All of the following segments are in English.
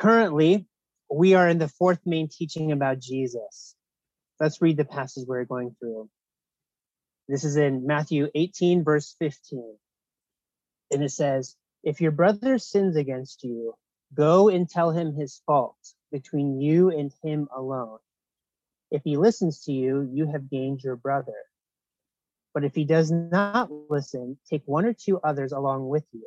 Currently, we are in the fourth main teaching about Jesus. Let's read the passage we're going through. This is in Matthew 18, verse 15. And it says, If your brother sins against you, go and tell him his fault between you and him alone. If he listens to you, you have gained your brother. But if he does not listen, take one or two others along with you,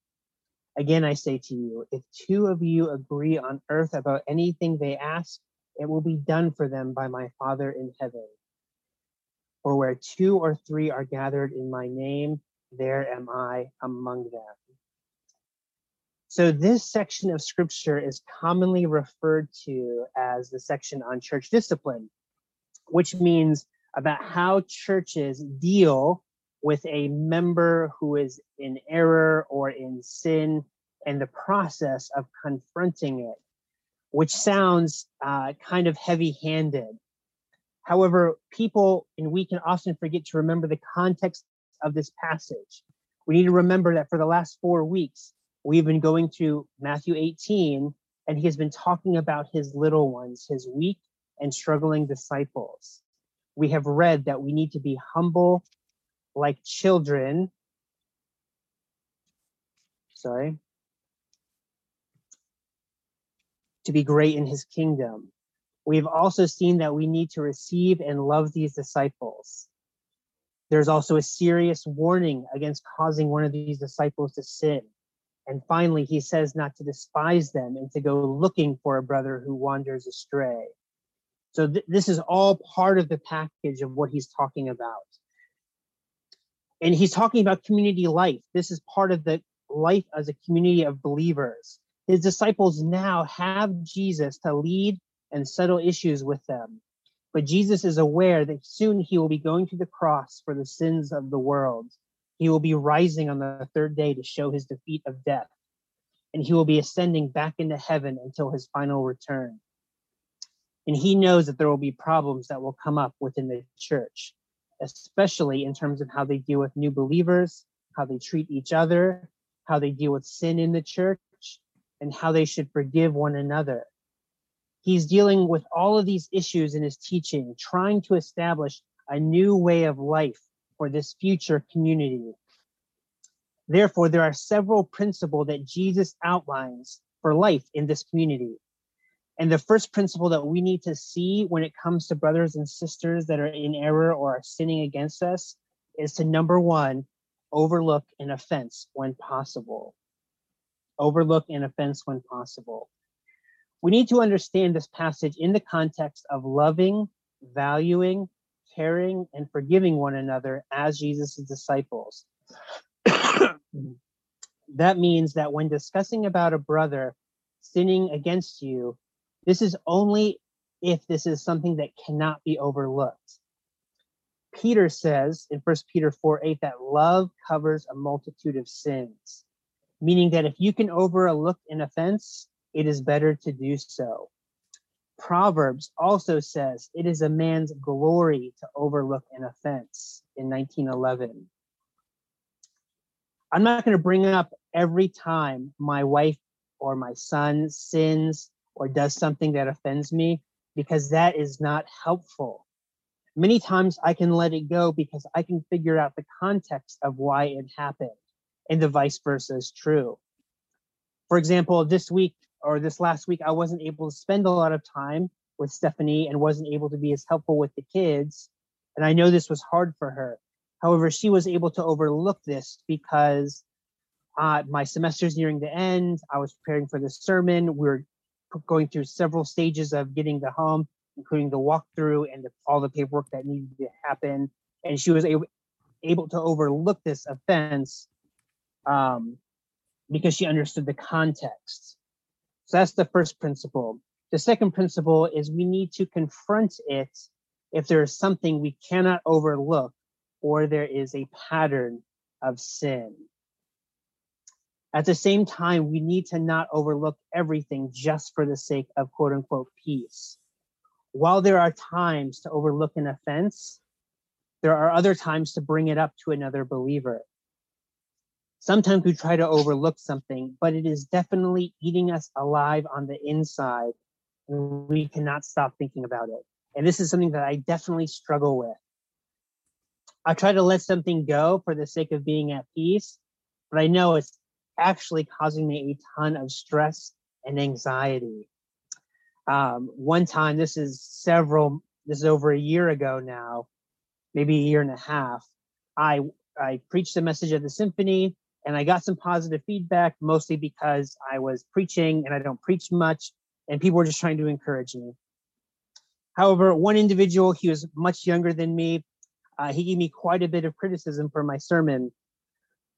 Again, I say to you, if two of you agree on earth about anything they ask, it will be done for them by my Father in heaven. For where two or three are gathered in my name, there am I among them. So, this section of scripture is commonly referred to as the section on church discipline, which means about how churches deal with a member who is in error or in sin and the process of confronting it, which sounds uh, kind of heavy handed. However, people, and we can often forget to remember the context of this passage. We need to remember that for the last four weeks, we've been going through Matthew 18, and he has been talking about his little ones, his weak and struggling disciples. We have read that we need to be humble like children. Sorry. To be great in his kingdom. We've also seen that we need to receive and love these disciples. There's also a serious warning against causing one of these disciples to sin. And finally, he says not to despise them and to go looking for a brother who wanders astray. So, th- this is all part of the package of what he's talking about and he's talking about community life. This is part of the life as a community of believers. His disciples now have Jesus to lead and settle issues with them. But Jesus is aware that soon he will be going to the cross for the sins of the world. He will be rising on the third day to show his defeat of death. And he will be ascending back into heaven until his final return. And he knows that there will be problems that will come up within the church especially in terms of how they deal with new believers, how they treat each other, how they deal with sin in the church, and how they should forgive one another. He's dealing with all of these issues in his teaching, trying to establish a new way of life for this future community. Therefore, there are several principles that Jesus outlines for life in this community. And the first principle that we need to see when it comes to brothers and sisters that are in error or are sinning against us is to number one, overlook an offense when possible. Overlook an offense when possible. We need to understand this passage in the context of loving, valuing, caring, and forgiving one another as Jesus' disciples. that means that when discussing about a brother sinning against you, this is only if this is something that cannot be overlooked. Peter says in 1 Peter 4 8 that love covers a multitude of sins, meaning that if you can overlook an offense, it is better to do so. Proverbs also says it is a man's glory to overlook an offense in 1911. I'm not going to bring up every time my wife or my son sins or does something that offends me because that is not helpful. Many times I can let it go because I can figure out the context of why it happened, and the vice versa is true. For example, this week or this last week, I wasn't able to spend a lot of time with Stephanie and wasn't able to be as helpful with the kids. And I know this was hard for her. However, she was able to overlook this because uh, my semester's nearing the end. I was preparing for the sermon. We are going through several stages of getting the home, including the walkthrough and the, all the paperwork that needed to happen. And she was able, able to overlook this offense um, because she understood the context. So that's the first principle. The second principle is we need to confront it if there is something we cannot overlook or there is a pattern of sin. At the same time, we need to not overlook everything just for the sake of quote unquote peace. While there are times to overlook an offense, there are other times to bring it up to another believer. Sometimes we try to overlook something, but it is definitely eating us alive on the inside, and we cannot stop thinking about it. And this is something that I definitely struggle with. I try to let something go for the sake of being at peace, but I know it's actually causing me a ton of stress and anxiety. Um, one time, this is several, this is over a year ago now, maybe a year and a half. I I preached a message at the symphony and I got some positive feedback, mostly because I was preaching and I don't preach much, and people were just trying to encourage me. However, one individual, he was much younger than me, uh, he gave me quite a bit of criticism for my sermon.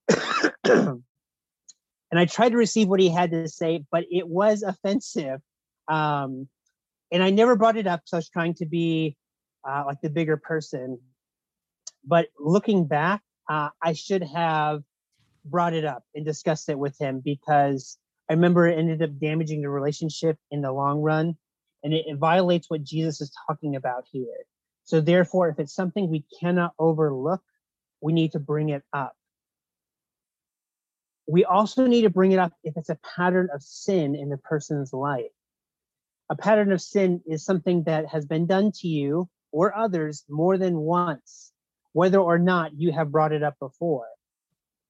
and I tried to receive what he had to say, but it was offensive. Um, and I never brought it up because I was trying to be uh, like the bigger person. But looking back, uh, I should have brought it up and discussed it with him because I remember it ended up damaging the relationship in the long run. And it, it violates what Jesus is talking about here. So therefore, if it's something we cannot overlook, we need to bring it up. We also need to bring it up if it's a pattern of sin in the person's life. A pattern of sin is something that has been done to you or others more than once, whether or not you have brought it up before.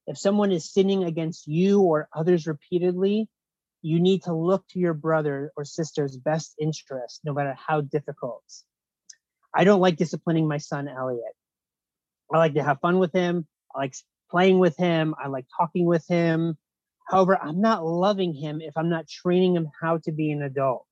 If someone is sinning against you or others repeatedly, you need to look to your brother or sister's best interest, no matter how difficult. I don't like disciplining my son, Elliot. I like to have fun with him. I like playing with him. I like talking with him. However, I'm not loving him if I'm not training him how to be an adult.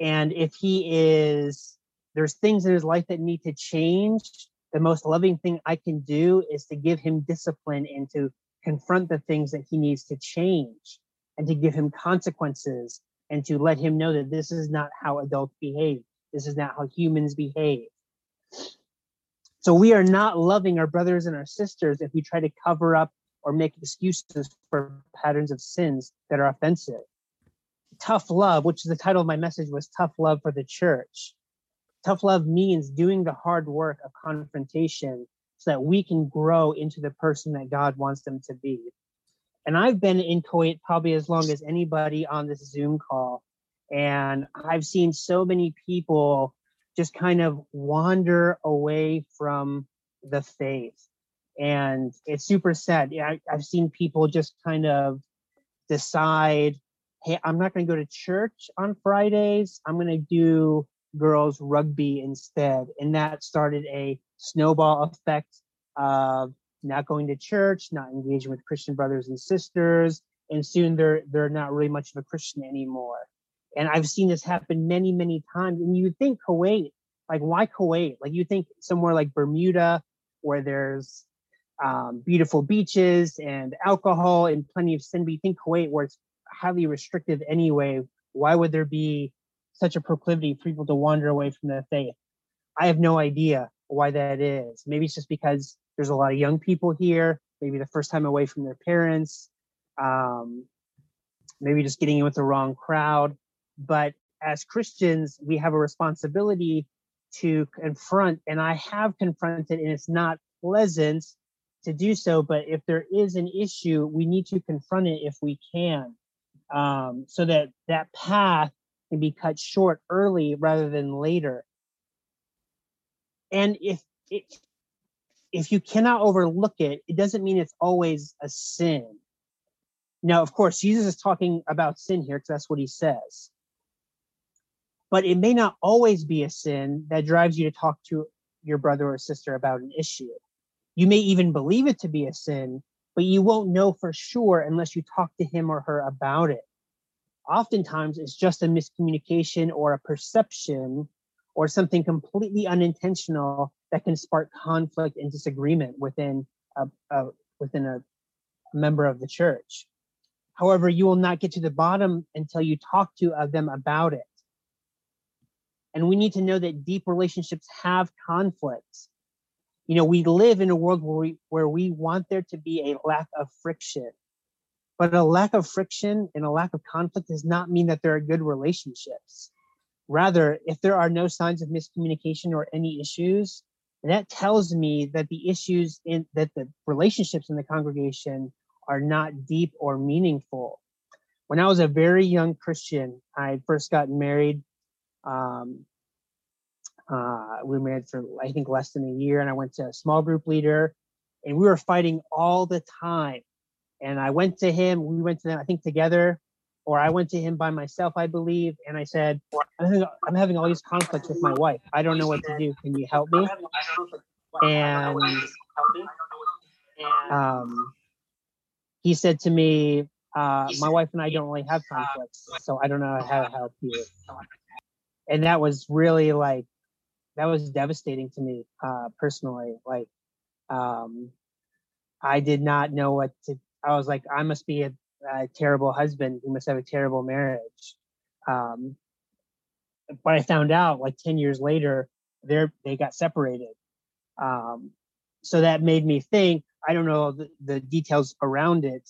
And if he is, there's things in his life that need to change, the most loving thing I can do is to give him discipline and to confront the things that he needs to change and to give him consequences and to let him know that this is not how adults behave. This is not how humans behave. So we are not loving our brothers and our sisters if we try to cover up or make excuses for patterns of sins that are offensive. Tough love, which is the title of my message, was Tough Love for the Church. Tough love means doing the hard work of confrontation so that we can grow into the person that God wants them to be. And I've been in Kuwait probably as long as anybody on this Zoom call. And I've seen so many people just kind of wander away from the faith. And it's super sad. I, I've seen people just kind of decide, hey, I'm not going to go to church on Fridays. I'm going to do girls rugby instead. And that started a snowball effect of not going to church, not engaging with Christian brothers and sisters, and soon they're they're not really much of a Christian anymore. And I've seen this happen many, many times. And you think Kuwait, like, why Kuwait? Like, you think somewhere like Bermuda, where there's um, beautiful beaches and alcohol and plenty of sin. But you think Kuwait, where it's highly restrictive anyway, why would there be such a proclivity for people to wander away from the faith? I have no idea why that is. Maybe it's just because there's a lot of young people here, maybe the first time away from their parents, um, maybe just getting in with the wrong crowd. But as Christians, we have a responsibility to confront, and I have confronted, and it's not pleasant to do so. But if there is an issue, we need to confront it if we can, um, so that that path can be cut short early rather than later. And if it, if you cannot overlook it, it doesn't mean it's always a sin. Now, of course, Jesus is talking about sin here because that's what he says but it may not always be a sin that drives you to talk to your brother or sister about an issue. You may even believe it to be a sin, but you won't know for sure unless you talk to him or her about it. Oftentimes, it's just a miscommunication or a perception or something completely unintentional that can spark conflict and disagreement within a, a within a member of the church. However, you will not get to the bottom until you talk to uh, them about it And we need to know that deep relationships have conflicts. You know, we live in a world where we, where we want there to be a lack of friction. But a lack of friction and a lack of conflict does not mean that there are good relationships. Rather, if there are no signs of miscommunication or any issues, that tells me that the issues in that the relationships in the congregation are not deep or meaningful. When I was a very young Christian, I first gotten married. Um, uh, we were married for I think less than a year, and I went to a small group leader, and we were fighting all the time. And I went to him. We went to them, I think, together, or I went to him by myself, I believe. And I said, I'm having all these conflicts with my wife. I don't know what to do. Can you help me? And um, he said to me, uh, my wife and I don't really have conflicts, so I don't know how to help you. And that was really like, that was devastating to me uh, personally. Like, um, I did not know what to. I was like, I must be a, a terrible husband. We must have a terrible marriage. Um, but I found out like ten years later, they they got separated. Um, so that made me think. I don't know the, the details around it,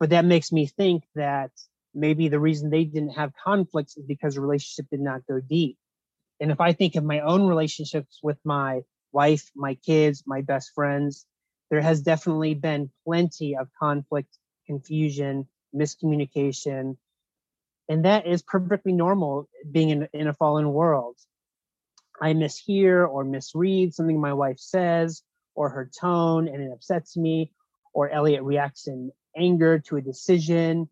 but that makes me think that maybe the reason they didn't have conflicts is because the relationship did not go deep. And if I think of my own relationships with my wife, my kids, my best friends, there has definitely been plenty of conflict, confusion, miscommunication. And that is perfectly normal being in, in a fallen world. I mishear or misread something my wife says or her tone and it upsets me, or Elliot reacts in anger to a decision.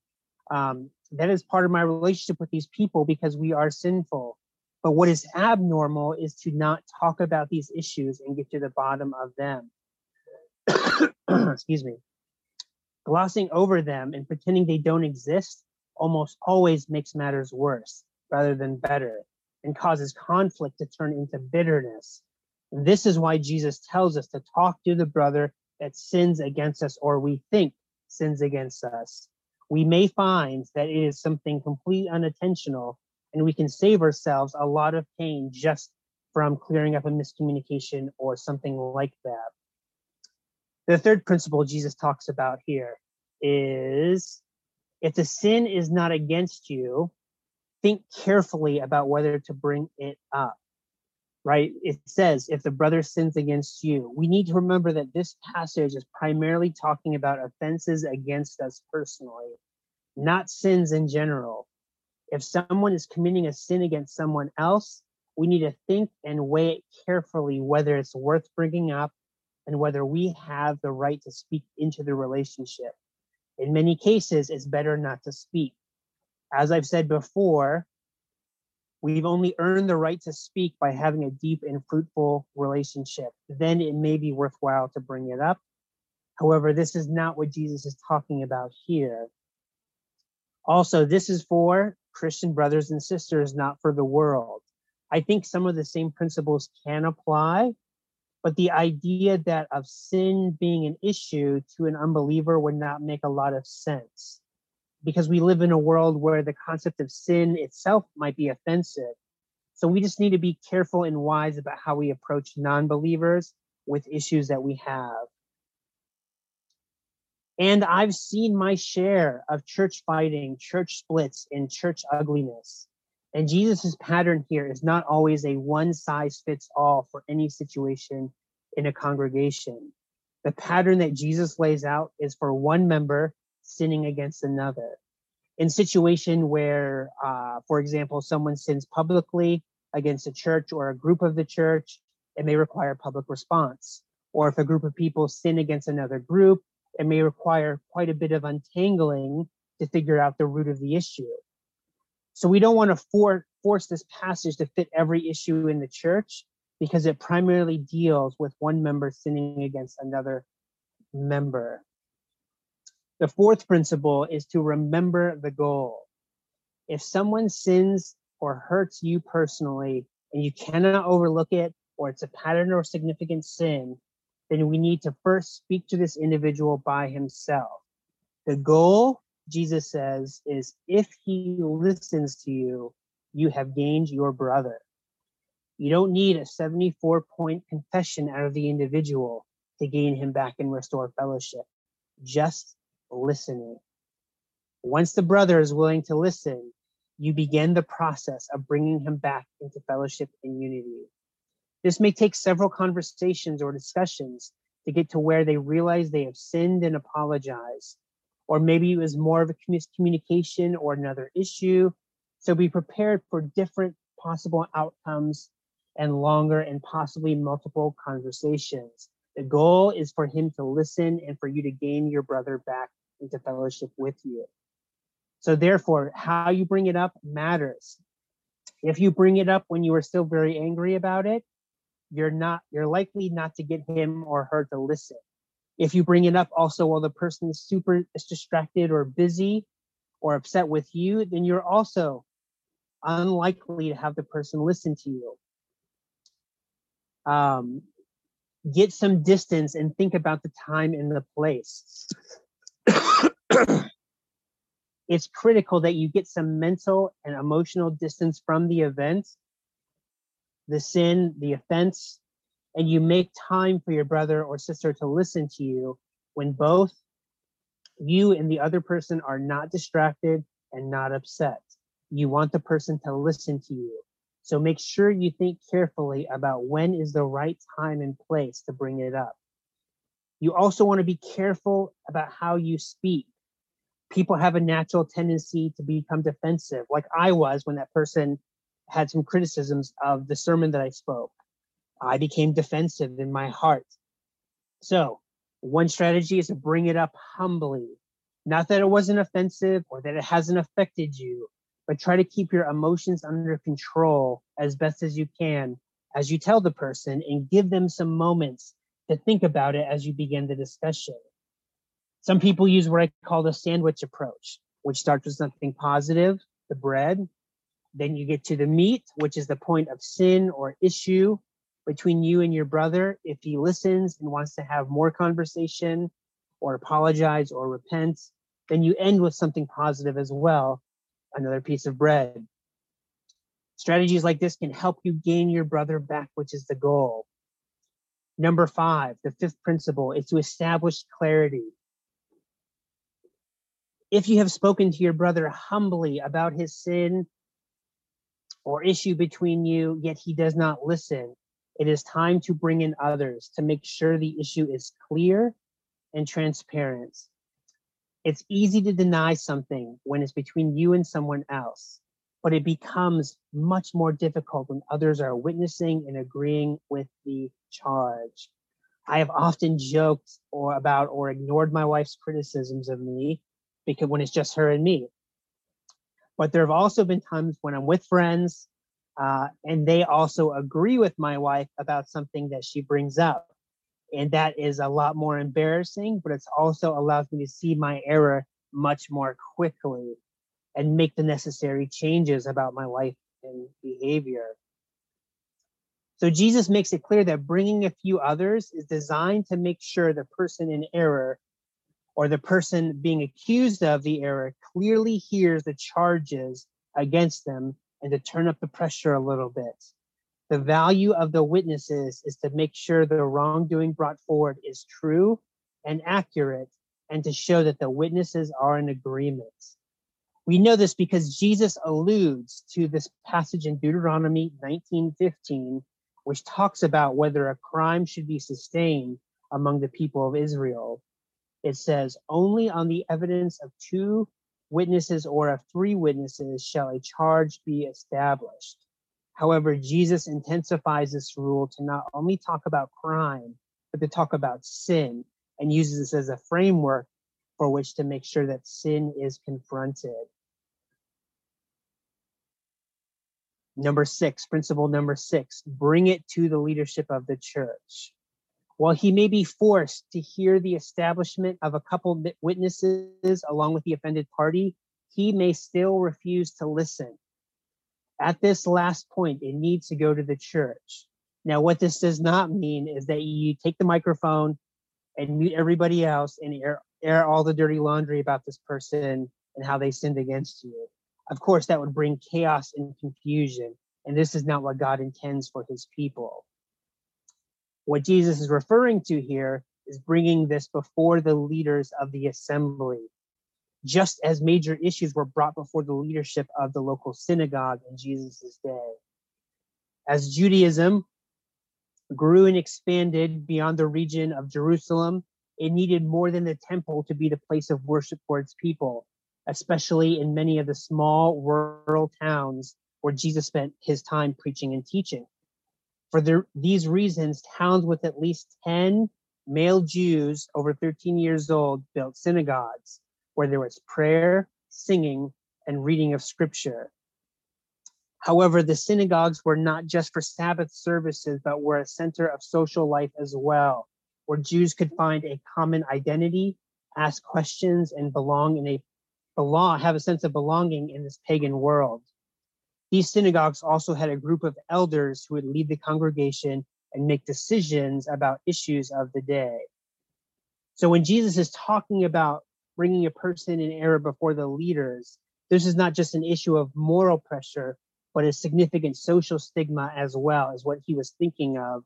Um, that is part of my relationship with these people because we are sinful. But what is abnormal is to not talk about these issues and get to the bottom of them. Excuse me. Glossing over them and pretending they don't exist almost always makes matters worse rather than better and causes conflict to turn into bitterness. This is why Jesus tells us to talk to the brother that sins against us or we think sins against us. We may find that it is something completely unintentional and we can save ourselves a lot of pain just from clearing up a miscommunication or something like that. The third principle Jesus talks about here is if the sin is not against you, think carefully about whether to bring it up. Right? It says, if the brother sins against you, we need to remember that this passage is primarily talking about offenses against us personally, not sins in general. If someone is committing a sin against someone else, we need to think and weigh it carefully whether it's worth bringing up and whether we have the right to speak into the relationship. In many cases, it's better not to speak as I've said before, we've only earned the right to speak by having a deep and fruitful relationship. Then it may be worthwhile to bring it up. However, this is not what Jesus is talking about here. Also, this is for Christian brothers and sisters, not for the world. I think some of the same principles can apply, but the idea that of sin being an issue to an unbeliever would not make a lot of sense because we live in a world where the concept of sin itself might be offensive. So we just need to be careful and wise about how we approach non believers with issues that we have. And I've seen my share of church fighting, church splits, and church ugliness. And Jesus' pattern here is not always a one size fits all for any situation in a congregation. The pattern that Jesus lays out is for one member sinning against another. In situation where, uh, for example, someone sins publicly against a church or a group of the church, it may require public response. Or if a group of people sin against another group, it may require quite a bit of untangling to figure out the root of the issue. So we don't want to for, force this passage to fit every issue in the church because it primarily deals with one member sinning against another member. The fourth principle is to remember the goal. If someone sins or hurts you personally and you cannot overlook it, or it's a pattern or significant sin, then we need to first speak to this individual by himself. The goal, Jesus says, is if he listens to you, you have gained your brother. You don't need a 74 point confession out of the individual to gain him back and restore fellowship. Just listening. Once the brother is willing to listen, you begin the process of bringing him back into fellowship and unity. This may take several conversations or discussions to get to where they realize they have sinned and apologize. Or maybe it was more of a miscommunication or another issue. So be prepared for different possible outcomes and longer and possibly multiple conversations. The goal is for him to listen and for you to gain your brother back into fellowship with you. So therefore, how you bring it up matters. If you bring it up when you are still very angry about it, you're not you're likely not to get him or her to listen. If you bring it up also while the person is super is distracted or busy or upset with you, then you're also unlikely to have the person listen to you. Um, get some distance and think about the time and the place. it's critical that you get some mental and emotional distance from the event, the sin, the offense, and you make time for your brother or sister to listen to you when both you and the other person are not distracted and not upset. You want the person to listen to you. So make sure you think carefully about when is the right time and place to bring it up. You also want to be careful about how you speak people have a natural tendency to become defensive, like I was when that person had some criticisms of the sermon that I spoke. I became defensive in my heart. So, one strategy is to bring it up humbly. Not that it wasn't offensive or that it hasn't affected you, but try to keep your emotions under control as best as you can as you tell the person and give them some moments to think about it as you begin the discussion. Some people use what I call the sandwich approach, which starts with something positive, the bread. Then you get to the meat, which is the point of sin or issue between you and your brother. If he listens and wants to have more conversation or apologize or repent, then you end with something positive as well, another piece of bread. Strategies like this can help you gain your brother back, which is the goal. Number five, the fifth principle is to establish clarity if you have spoken to your brother humbly about his sin or issue between you, yet he does not listen, it is time to bring in others to make sure the issue is clear and transparent. It's easy to deny something when it's between you and someone else, but it becomes much more difficult when others are witnessing and agreeing with the charge. I have often joked or about or ignored my wife's criticisms of me because when it's just her and me. But there have also been times when I'm with friends uh, and they also agree with my wife about something that she brings up. And that is a lot more embarrassing, but it's also allows me to see my error much more quickly and make the necessary changes about my life and behavior. So Jesus makes it clear that bringing a few others is designed to make sure the person in error or the person being accused of the error clearly hears the charges against them and to turn up the pressure a little bit. The value of the witnesses is to make sure the wrongdoing brought forward is true and accurate and to show that the witnesses are in agreement. We know this because Jesus alludes to this passage in Deuteronomy 19:15 which talks about whether a crime should be sustained among the people of Israel it says, only on the evidence of two witnesses or of three witnesses shall a charge be established. However, Jesus intensifies this rule to not only talk about crime, but to talk about sin and uses this as a framework for which to make sure that sin is confronted. Number six, principle number six, bring it to the leadership of the church. While he may be forced to hear the establishment of a couple witnesses along with the offended party, he may still refuse to listen. At this last point, it needs to go to the church. Now, what this does not mean is that you take the microphone and mute everybody else and air, air all the dirty laundry about this person and how they sinned against you. Of course, that would bring chaos and confusion. and this is not what God intends for his people. What Jesus is referring to here is bringing this before the leaders of the assembly, just as major issues were brought before the leadership of the local synagogue in Jesus' day. As Judaism grew and expanded beyond the region of Jerusalem, it needed more than the temple to be the place of worship for its people, especially in many of the small rural towns where Jesus spent his time preaching and teaching. For the, these reasons, towns with at least 10 male Jews over 13 years old built synagogues where there was prayer, singing, and reading of scripture. However, the synagogues were not just for Sabbath services, but were a center of social life as well, where Jews could find a common identity, ask questions, and belong in a belong have a sense of belonging in this pagan world. These synagogues also had a group of elders who would lead the congregation and make decisions about issues of the day. So when Jesus is talking about bringing a person in error before the leaders, this is not just an issue of moral pressure, but a significant social stigma as well as what he was thinking of,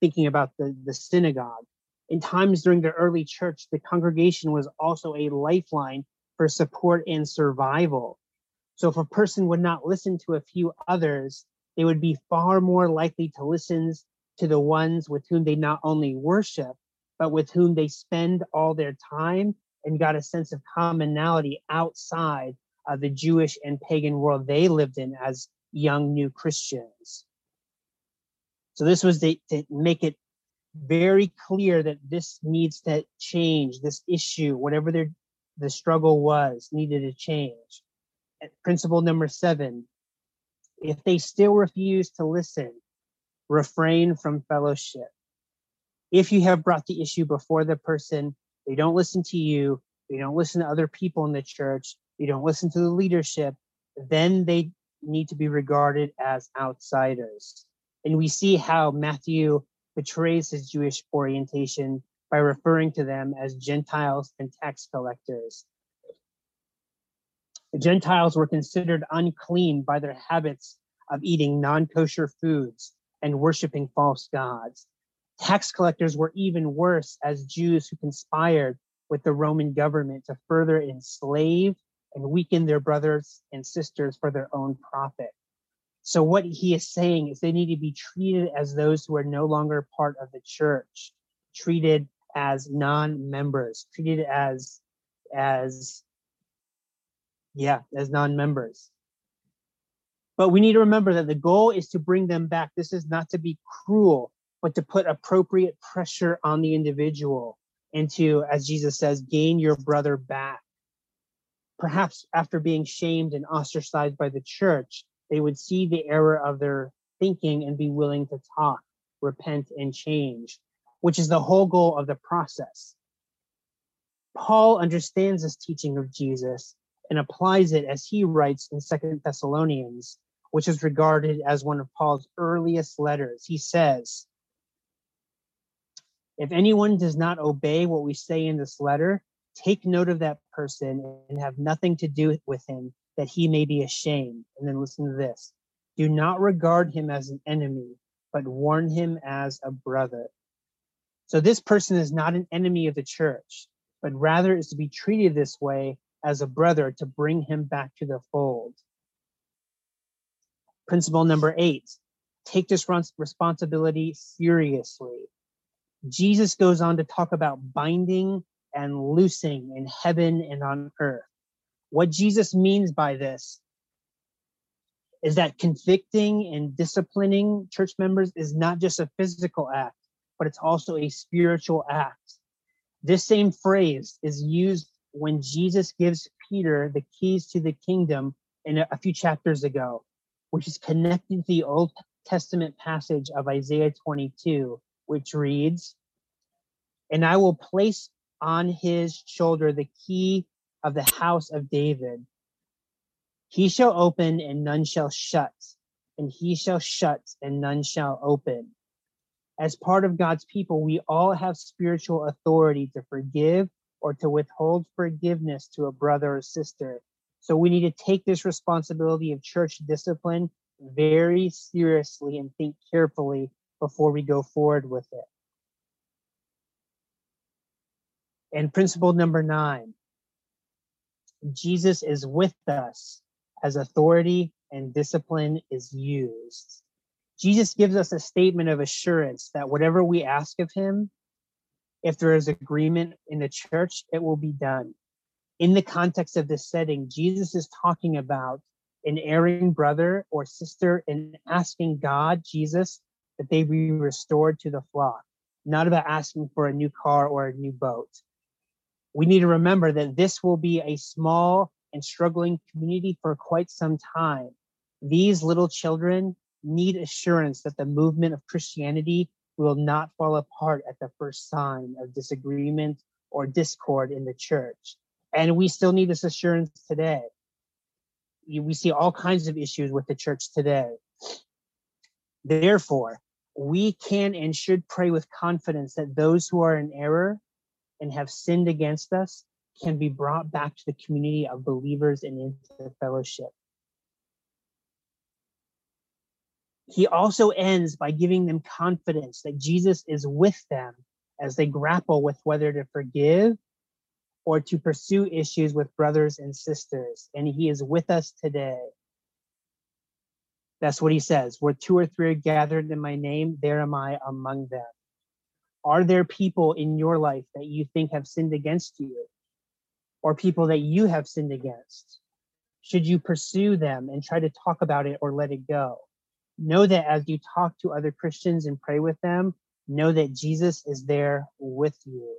thinking about the, the synagogue. In times during the early church, the congregation was also a lifeline for support and survival. So if a person would not listen to a few others, they would be far more likely to listen to the ones with whom they not only worship, but with whom they spend all their time and got a sense of commonality outside of the Jewish and pagan world they lived in as young new Christians. So this was to, make it very clear that this needs to change. This issue, whatever their the struggle was, needed to change. principle number seven: if they still refuse to listen, refrain from fellowship. If you have brought the issue before the person, they don't listen to you, they don't listen to other people in the church, they don't listen to the leadership, then they need to be regarded as outsiders. And we see how Matthew betrays his Jewish orientation by referring to them as Gentiles and tax collectors. The Gentiles were considered unclean by their habits of eating non kosher foods and worshiping false gods. Tax collectors were even worse as Jews who conspired with the Roman government to further enslave and weaken their brothers and sisters for their own profit. So, what he is saying is they need to be treated as those who are no longer part of the church, treated as non-members, treated as as yeah, as non-members. But we need to remember that the goal is to bring them back. This is not to be cruel, but to put appropriate pressure on the individual and to, as Jesus says, gain your brother back perhaps after being shamed and ostracized by the church, they would see the error of their thinking and be willing to talk, repent, and change, which is the whole goal of the process. Paul understands this teaching of Jesus and applies it as he writes in Second Thessalonians, which is regarded as one of Paul's earliest letters. He says, If anyone does not obey what we say in this letter, take note of that person and have nothing to do with him that he may be ashamed. And then listen to this do not regard him as an enemy, but warn him as a brother. So this person is not an enemy of the church, but rather is to be treated this way as a brother to bring him back to the fold. Principle number eight take this responsibility seriously. Jesus goes on to talk about binding and loosing in heaven and on earth. What Jesus means by this is that convicting and disciplining church members is not just a physical act, but it's also a spiritual act. This same phrase is used when Jesus gives Peter the keys to the kingdom in a, few chapters ago, which is connected to the Old Testament passage of Isaiah 22, which reads, And I will place on his shoulder the key of the house of David. He shall open and none shall shut, and he shall shut and none shall open. As part of God's people, we all have spiritual authority to forgive or to withhold forgiveness to a brother or sister. So we need to take this responsibility of church discipline very seriously and think carefully before we go forward with it. And principle number nine Jesus is with us as authority and discipline is used. Jesus gives us a statement of assurance that whatever we ask of him, if there is agreement in the church, it will be done. In the context of this setting, Jesus is talking about an erring brother or sister and asking God, Jesus, that they be restored to the flock, not about asking for a new car or a new boat. We need to remember that this will be a small and struggling community for quite some time. These little children need assurance that the movement of Christianity will not fall apart at the first sign of disagreement or discord in the church. And we still need this assurance today. We see all kinds of issues with the church today. Therefore, we can and should pray with confidence that those who are in error and have sinned against us can be brought back to the community of believers and into fellowship. He also ends by giving them confidence that Jesus is with them as they grapple with whether to forgive or to pursue issues with brothers and sisters. And he is with us today. That's what he says. Where two or three are gathered in my name, there am I among them. Are there people in your life that you think have sinned against you or people that you have sinned against? Should you pursue them and try to talk about it or let it go? know that as you talk to other Christians and pray with them, know that Jesus is there with you.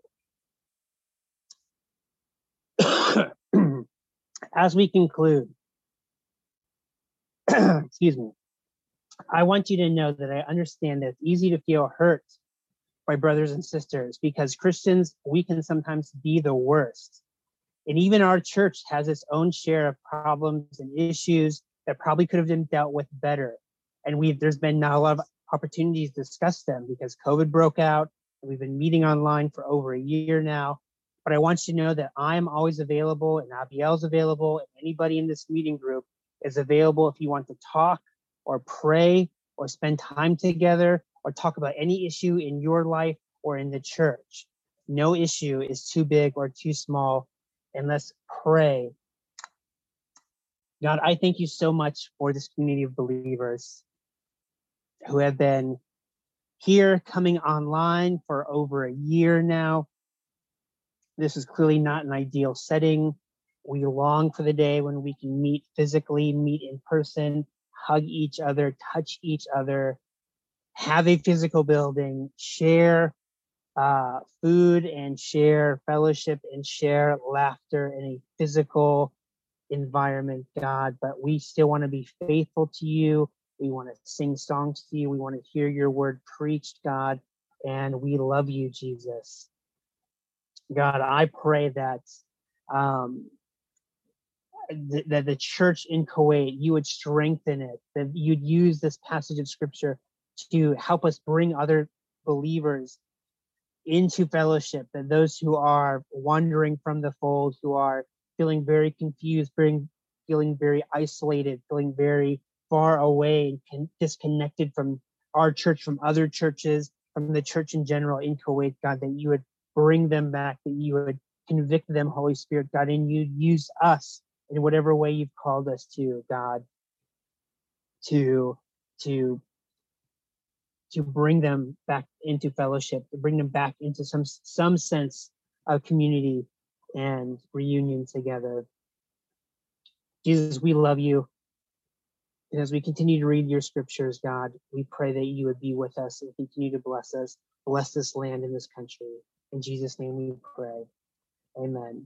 as we conclude, excuse me, I want you to know that I understand that it's easy to feel hurt by brothers and sisters because Christians, we can sometimes be the worst. And even our church has its own share of problems and issues that probably could have been dealt with better and we've there's been not a lot of opportunities to discuss them because COVID broke out. And we've been meeting online for over a year now. But I want you to know that I'm always available and Abiel's available and anybody in this meeting group is available if you want to talk or pray or spend time together or talk about any issue in your life or in the church. No issue is too big or too small. And let's pray. God, I thank you so much for this community of believers who have been here coming online for over a year now. This is clearly not an ideal setting. We long for the day when we can meet physically, meet in person, hug each other, touch each other, have a physical building, share uh, food and share fellowship and share laughter in a physical environment, God. But we still want to be faithful to you we want to sing songs to you. We want to hear your word preached, God. And we love you, Jesus. God, I pray that um, th- that the church in Kuwait, you would strengthen it, that you'd use this passage of scripture to help us bring other believers into fellowship, that those who are wandering from the fold, who are feeling very confused, feeling, feeling very isolated, feeling very far away and disconnected from our church, from other churches, from the church in general in Kuwait, God, that you would bring them back, that you would convict them, Holy Spirit, God, and you use us in whatever way you've called us to, God, to to to bring them back into fellowship, to bring them back into some some sense of community and reunion together. Jesus, we love you. And as we continue to read your scriptures, God, we pray that you would be with us and continue to bless us, bless this land and this country. In Jesus' name we pray. Amen.